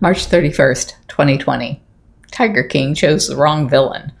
March 31st, 2020. Tiger King chose the wrong villain.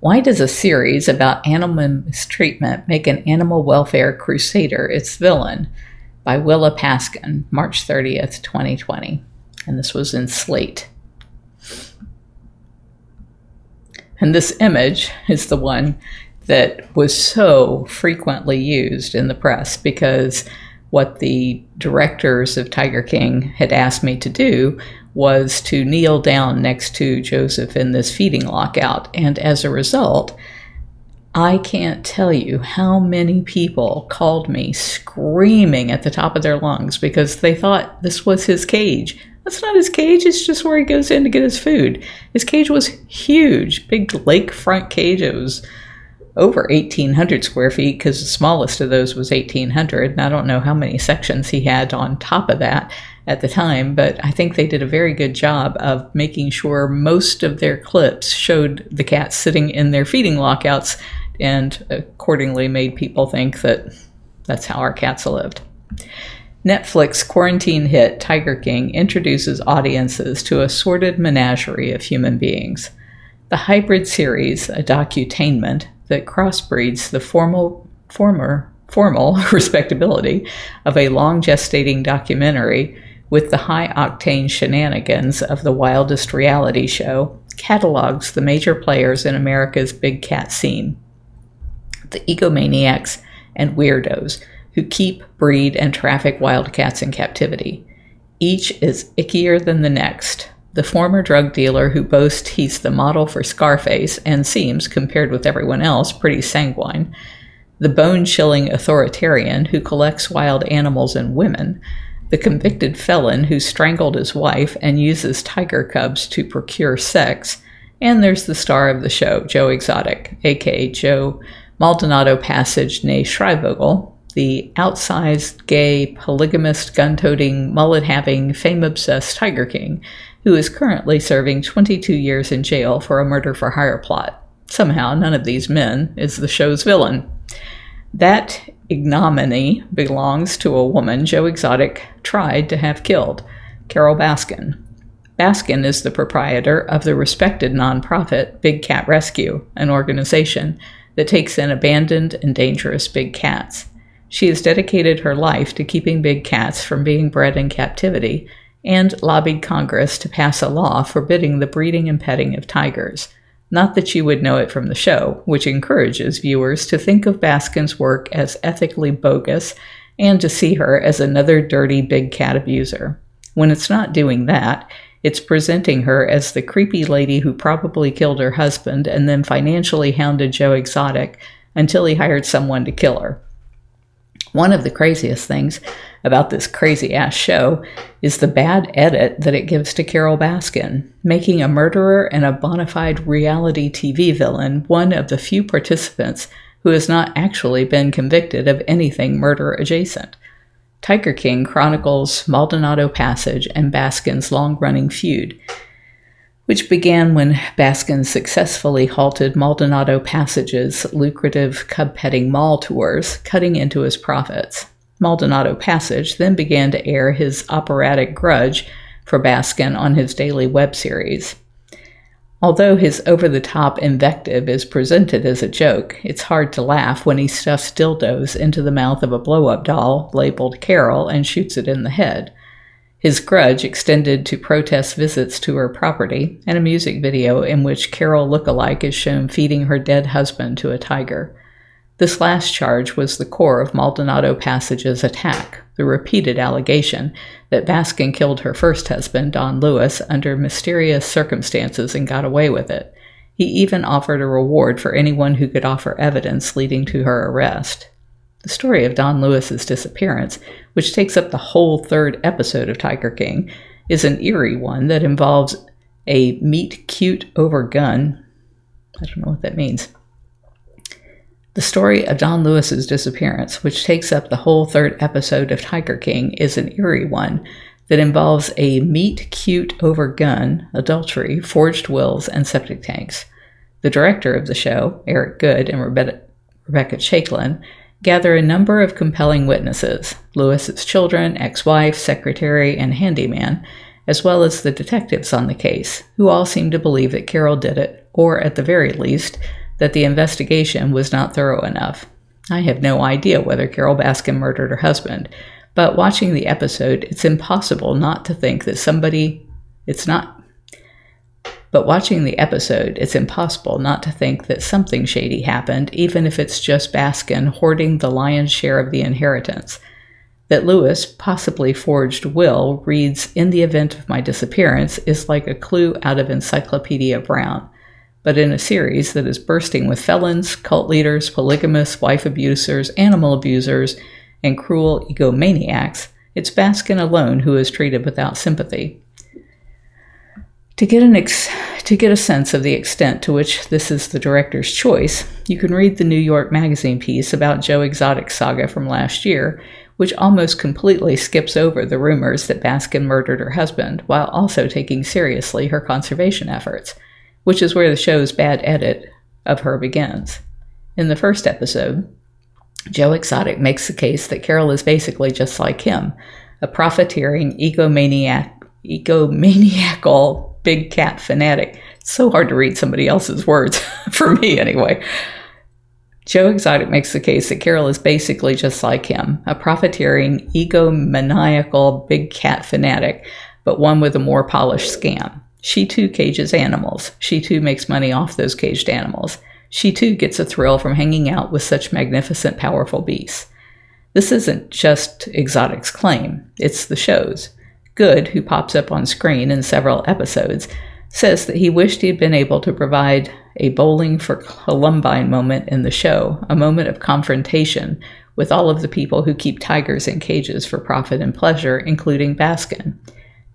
Why does a series about animal mistreatment make an animal welfare crusader its villain? By Willa Paskin, March 30th, 2020. And this was in Slate. And this image is the one that was so frequently used in the press because what the directors of Tiger King had asked me to do was to kneel down next to Joseph in this feeding lockout. And as a result, I can't tell you how many people called me screaming at the top of their lungs because they thought this was his cage. That's not his cage, it's just where he goes in to get his food. His cage was huge, big lakefront cage. It was over 1,800 square feet because the smallest of those was 1,800. And I don't know how many sections he had on top of that at the time, but I think they did a very good job of making sure most of their clips showed the cats sitting in their feeding lockouts and accordingly made people think that that's how our cats lived. Netflix quarantine hit Tiger King introduces audiences to a sordid menagerie of human beings. The hybrid series, a docutainment, that crossbreeds the formal, former, formal respectability of a long gestating documentary with the high octane shenanigans of the wildest reality show, catalogs the major players in America's big cat scene. The egomaniacs and weirdos who keep, breed, and traffic wildcats in captivity. Each is ickier than the next, the former drug dealer who boasts he's the model for Scarface and seems, compared with everyone else, pretty sanguine, the bone chilling authoritarian who collects wild animals and women, the convicted felon who strangled his wife and uses tiger cubs to procure sex, and there's the star of the show, Joe Exotic, aka Joe Maldonado Passage, nay Schreibvogel, the outsized, gay, polygamist, gun toting, mullet having, fame obsessed Tiger King who is currently serving 22 years in jail for a murder for hire plot. Somehow, none of these men is the show's villain. That ignominy belongs to a woman Joe Exotic tried to have killed, Carole Baskin. Baskin is the proprietor of the respected nonprofit Big Cat Rescue, an organization that takes in abandoned and dangerous big cats. She has dedicated her life to keeping big cats from being bred in captivity and lobbied Congress to pass a law forbidding the breeding and petting of tigers. Not that you would know it from the show, which encourages viewers to think of Baskin's work as ethically bogus and to see her as another dirty big cat abuser. When it's not doing that, it's presenting her as the creepy lady who probably killed her husband and then financially hounded Joe Exotic until he hired someone to kill her. One of the craziest things about this crazy ass show is the bad edit that it gives to Carole Baskin, making a murderer and a bona fide reality TV villain one of the few participants who has not actually been convicted of anything murder adjacent. Tiger King chronicles Maldonado Passage and Baskin's long running feud, which began when Baskin successfully halted Maldonado Passage's lucrative cub petting mall tours, cutting into his profits. Maldonado Passage then began to air his operatic grudge for Baskin on his daily web series. Although his over the top invective is presented as a joke, it's hard to laugh when he stuffs dildos into the mouth of a blow up doll labeled Carole and shoots it in the head. His grudge extended to protest visits to her property and a music video in which Carole look-alike is shown feeding her dead husband to a tiger. This last charge was the core of Maldonado Passage's attack, the repeated allegation that Baskin killed her first husband, Don Lewis, under mysterious circumstances and got away with it. He even offered a reward for anyone who could offer evidence leading to her arrest. The story of Don Lewis's disappearance, which takes up the whole third episode of Tiger King, is an eerie one that involves a meet cute over gun. I don't know what that means. The story of Don Lewis's disappearance, which takes up the whole third episode of Tiger King, is an eerie one that involves a meet cute over gun, adultery, forged wills, and septic tanks. The director of the show, Eric Goode and Rebecca, Rebecca Chaiklin, gather a number of compelling witnesses Lewis's children, ex wife, secretary, and handyman as well as the detectives on the case, who all seem to believe that Carole did it, or at the very least, that the investigation was not thorough enough. I have no idea whether Carole Baskin murdered her husband, but watching the episode, it's impossible not to think that somebody. It's not. But watching the episode, it's impossible not to think that something shady happened, even if it's just Baskin hoarding the lion's share of the inheritance. That Lewis possibly forged will reads In the event of my disappearance is like a clue out of Encyclopedia Brown but in a series that is bursting with felons, cult leaders, polygamists, wife abusers, animal abusers, and cruel egomaniacs, it's Baskin alone who is treated without sympathy. To get, an ex- to get a sense of the extent to which this is the director's choice, you can read the New York Magazine piece about Joe Exotic's saga from last year, which almost completely skips over the rumors that Baskin murdered her husband while also taking seriously her conservation efforts which is where the show's bad edit of her begins. In the first episode, Joe Exotic makes the case that Carole is basically just like him, a profiteering, egomaniac, egomaniacal big cat fanatic. It's so hard to read somebody else's words, for me anyway. Joe Exotic makes the case that Carole is basically just like him, a profiteering, egomaniacal big cat fanatic, but one with a more polished scam. She too cages animals. She too makes money off those caged animals. She too gets a thrill from hanging out with such magnificent, powerful beasts. This isn't just Exotic's claim, it's the show's. Goode, who pops up on screen in several episodes, says that he wished he had been able to provide a bowling for Columbine moment in the show, a moment of confrontation with all of the people who keep tigers in cages for profit and pleasure, including Baskin.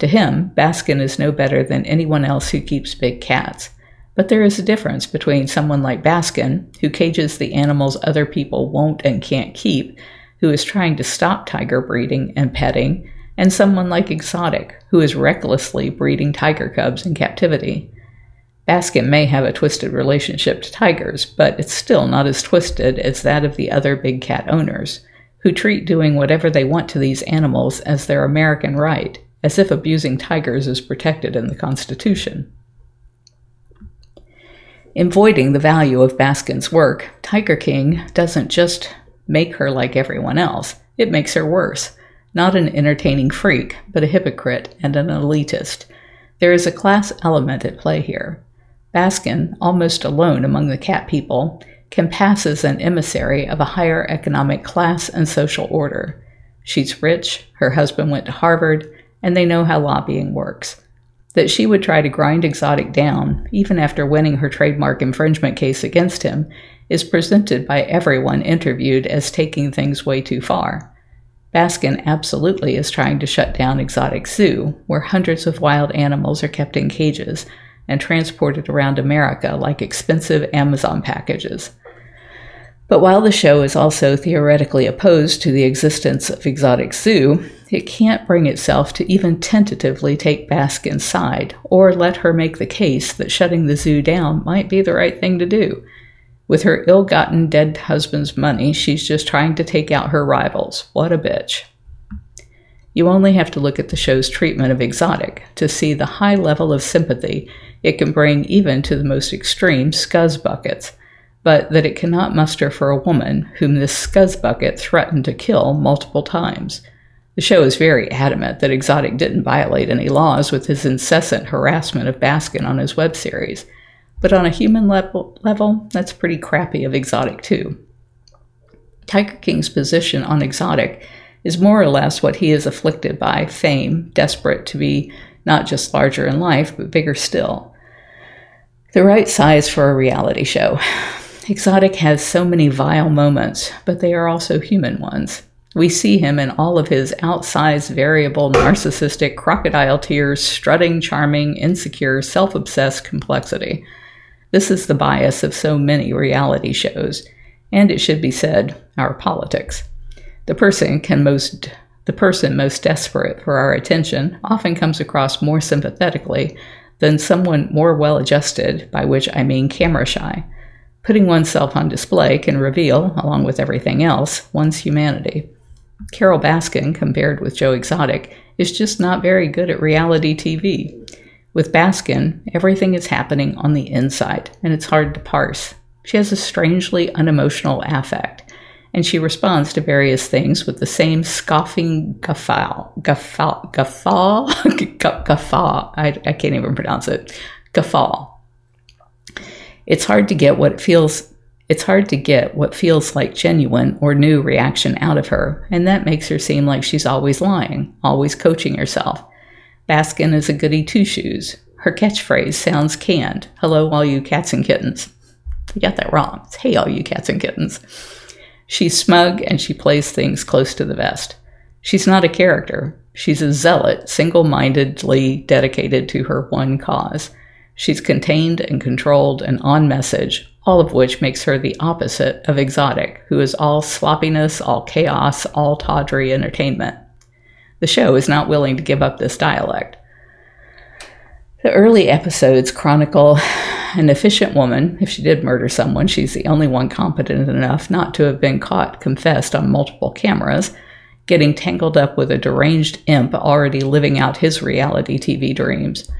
To him, Baskin is no better than anyone else who keeps big cats. But there is a difference between someone like Baskin, who cages the animals other people won't and can't keep, who is trying to stop tiger breeding and petting, and someone like Exotic, who is recklessly breeding tiger cubs in captivity. Baskin may have a twisted relationship to tigers, but it's still not as twisted as that of the other big cat owners, who treat doing whatever they want to these animals as their American right as if abusing tigers is protected in the Constitution. In voiding the value of Baskin's work, Tiger King doesn't just make her like everyone else, it makes her worse. Not an entertaining freak, but a hypocrite and an elitist. There is a class element at play here. Baskin, almost alone among the cat people, can pass as an emissary of a higher economic class and social order. She's rich, her husband went to Harvard, and they know how lobbying works. That she would try to grind Exotic down, even after winning her trademark infringement case against him, is presented by everyone interviewed as taking things way too far. Baskin absolutely is trying to shut down Exotic Zoo, where hundreds of wild animals are kept in cages and transported around America like expensive Amazon packages. But while the show is also theoretically opposed to the existence of Exotic Zoo, it can't bring itself to even tentatively take Baskin's side or let her make the case that shutting the zoo down might be the right thing to do. With her ill gotten dead husband's money, she's just trying to take out her rivals. What a bitch. You only have to look at the show's treatment of Exotic to see the high level of sympathy it can bring even to the most extreme scuzz buckets, but that it cannot muster for a woman whom this scuzzbucket threatened to kill multiple times. The show is very adamant that Exotic didn't violate any laws with his incessant harassment of Baskin on his web series, but on a human level, level that's pretty crappy of Exotic too. Tiger King's position on Exotic is more or less what he is afflicted by fame, desperate to be not just larger in life, but bigger still. The right size for a reality show. Exotic has so many vile moments, but they are also human ones. We see him in all of his outsized, variable, narcissistic, crocodile tears, strutting, charming, insecure, self obsessed complexity. This is the bias of so many reality shows, and it should be said, our politics. The person can most the person most desperate for our attention often comes across more sympathetically than someone more well adjusted, by which I mean camera shy. Putting oneself on display can reveal, along with everything else, one's humanity. Carole Baskin, compared with Joe Exotic, is just not very good at reality TV. With Baskin, everything is happening on the inside, and it's hard to parse. She has a strangely unemotional affect, and she responds to various things with the same scoffing guffaw, guffaw, guffaw, guffaw. I, I can't even pronounce it. Guffaw. It's hard to get what feels. It's hard to get what feels like genuine or new reaction out of her, and that makes her seem like she's always lying, always coaching herself. Baskin is a goody two shoes. Her catchphrase sounds canned. Hello, all you cats and kittens. You got that wrong. It's hey, all you cats and kittens. She's smug and she plays things close to the vest. She's not a character. She's a zealot, single mindedly dedicated to her one cause. She's contained and controlled and on message, all of which makes her the opposite of exotic, who is all sloppiness, all chaos, all tawdry entertainment. The show is not willing to give up this dialect. The early episodes chronicle an efficient woman. If she did murder someone, she's the only one competent enough not to have been caught confessed on multiple cameras, getting tangled up with a deranged imp already living out his reality TV dreams.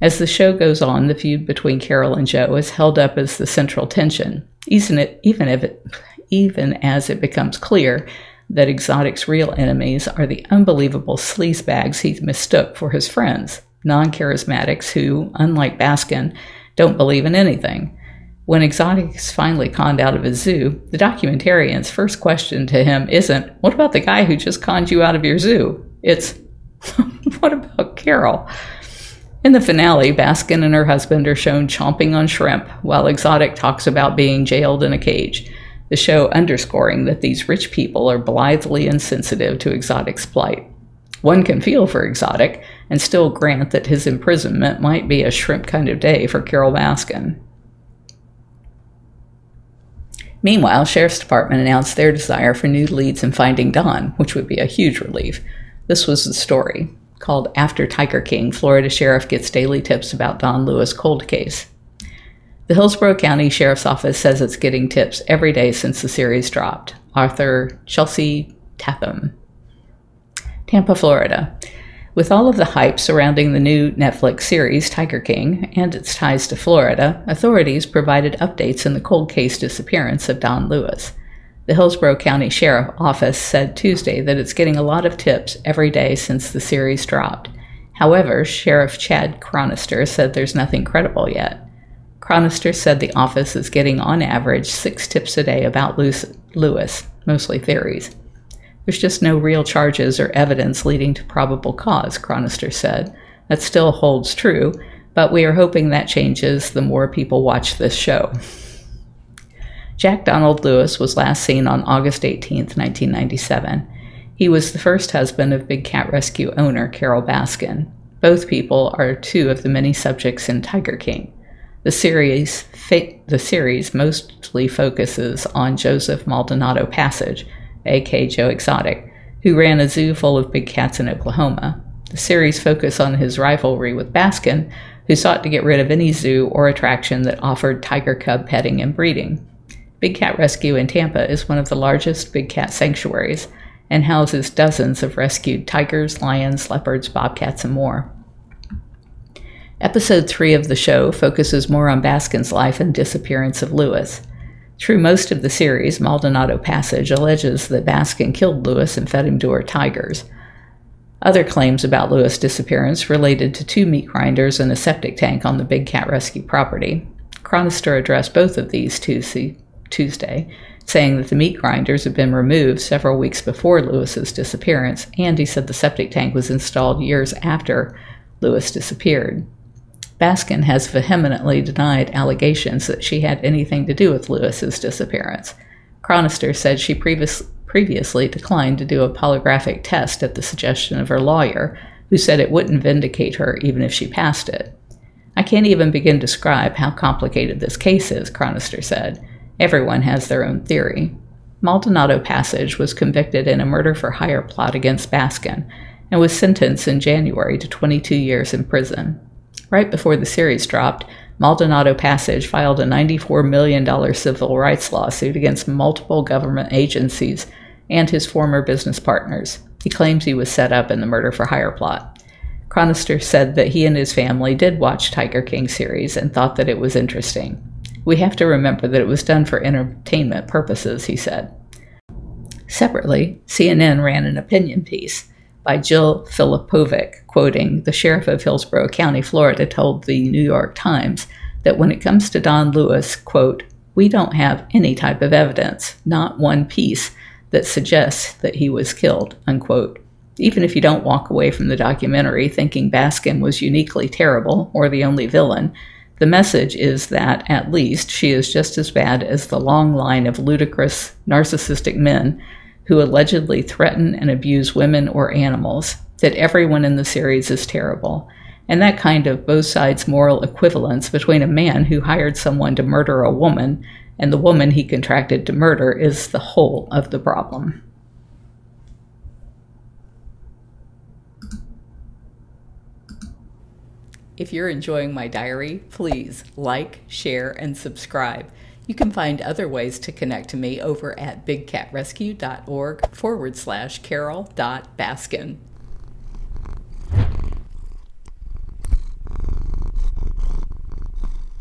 As the show goes on, the feud between Carole and Joe is held up as the central tension, even, it, even, if it, even as it becomes clear that Exotic's real enemies are the unbelievable sleazebags he mistook for his friends non charismatics who, unlike Baskin, don't believe in anything. When Exotic is finally conned out of his zoo, the documentarian's first question to him isn't, What about the guy who just conned you out of your zoo? It's, What about Carole? In the finale, Baskin and her husband are shown chomping on shrimp while Exotic talks about being jailed in a cage, the show underscoring that these rich people are blithely insensitive to Exotic's plight. One can feel for Exotic and still grant that his imprisonment might be a shrimp kind of day for Carole Baskin. Meanwhile, Sheriff's Department announced their desire for new leads in finding Don, which would be a huge relief. This was the story, called After Tiger King Florida Sheriff Gets Daily Tips About Don Lewis Cold Case. The Hillsborough County Sheriff's Office says it's getting tips every day since the series dropped. Arthur Chelsea Tatham. Tampa, Florida. With all of the hype surrounding the new Netflix series Tiger King and its ties to Florida, authorities provided updates in the cold case disappearance of Don Lewis. The Hillsborough County Sheriff Office said Tuesday that it's getting a lot of tips every day since the series dropped. However, Sheriff Chad Chronister said there's nothing credible yet. Chronister said the office is getting on average six tips a day about Lewis, mostly theories. There's just no real charges or evidence leading to probable cause, Chronister said. That still holds true, but we are hoping that changes the more people watch this show. Jack Donald Lewis was last seen on August 18, 1997. He was the first husband of Big Cat Rescue owner Carole Baskin. Both people are two of the many subjects in Tiger King. The series, the series mostly focuses on Joseph Maldonado Passage, aka Joe Exotic, who ran a zoo full of big cats in Oklahoma. The series focused on his rivalry with Baskin, who sought to get rid of any zoo or attraction that offered tiger cub petting and breeding. Big Cat Rescue in Tampa is one of the largest big cat sanctuaries and houses dozens of rescued tigers, lions, leopards, bobcats, and more. Episode 3 of the show focuses more on Baskin's life and disappearance of Lewis. Through most of the series, Maldonado Passage alleges that Baskin killed Lewis and fed him to her tigers. Other claims about Lewis' disappearance related to two meat grinders and a septic tank on the Big Cat Rescue property. Chronister addressed both of these Tuesday, saying that the meat grinders had been removed several weeks before Lewis's disappearance, and he said the septic tank was installed years after Lewis disappeared. Baskin has vehemently denied allegations that she had anything to do with Lewis's disappearance. Chronister said she previous, previously declined to do a polygraphic test at the suggestion of her lawyer, who said it wouldn't vindicate her even if she passed it. I can't even begin to describe how complicated this case is, Chronister said. Everyone has their own theory. Maldonado Passage was convicted in a murder for hire plot against Baskin and was sentenced in January to 22 years in prison. Right before the series dropped, Maldonado Passage filed a $94 million civil rights lawsuit against multiple government agencies and his former business partners. He claims he was set up in the murder for hire plot. Chronister said that he and his family did watch Tiger King series and thought that it was interesting. We have to remember that it was done for entertainment purposes, he said. Separately, CNN ran an opinion piece by Jill Filipovic, quoting the sheriff of Hillsborough County, Florida, told the New York Times that when it comes to Don Lewis, quote, we don't have any type of evidence, not one piece, that suggests that he was killed, unquote. Even if you don't walk away from the documentary thinking Baskin was uniquely terrible or the only villain, the message is that, at least, she is just as bad as the long line of ludicrous, narcissistic men who allegedly threaten and abuse women or animals, that everyone in the series is terrible, and that kind of both sides moral equivalence between a man who hired someone to murder a woman and the woman he contracted to murder is the whole of the problem. If you're enjoying my diary, please like, share, and subscribe. You can find other ways to connect to me over at bigcatrescue.org forward slash carol.baskin.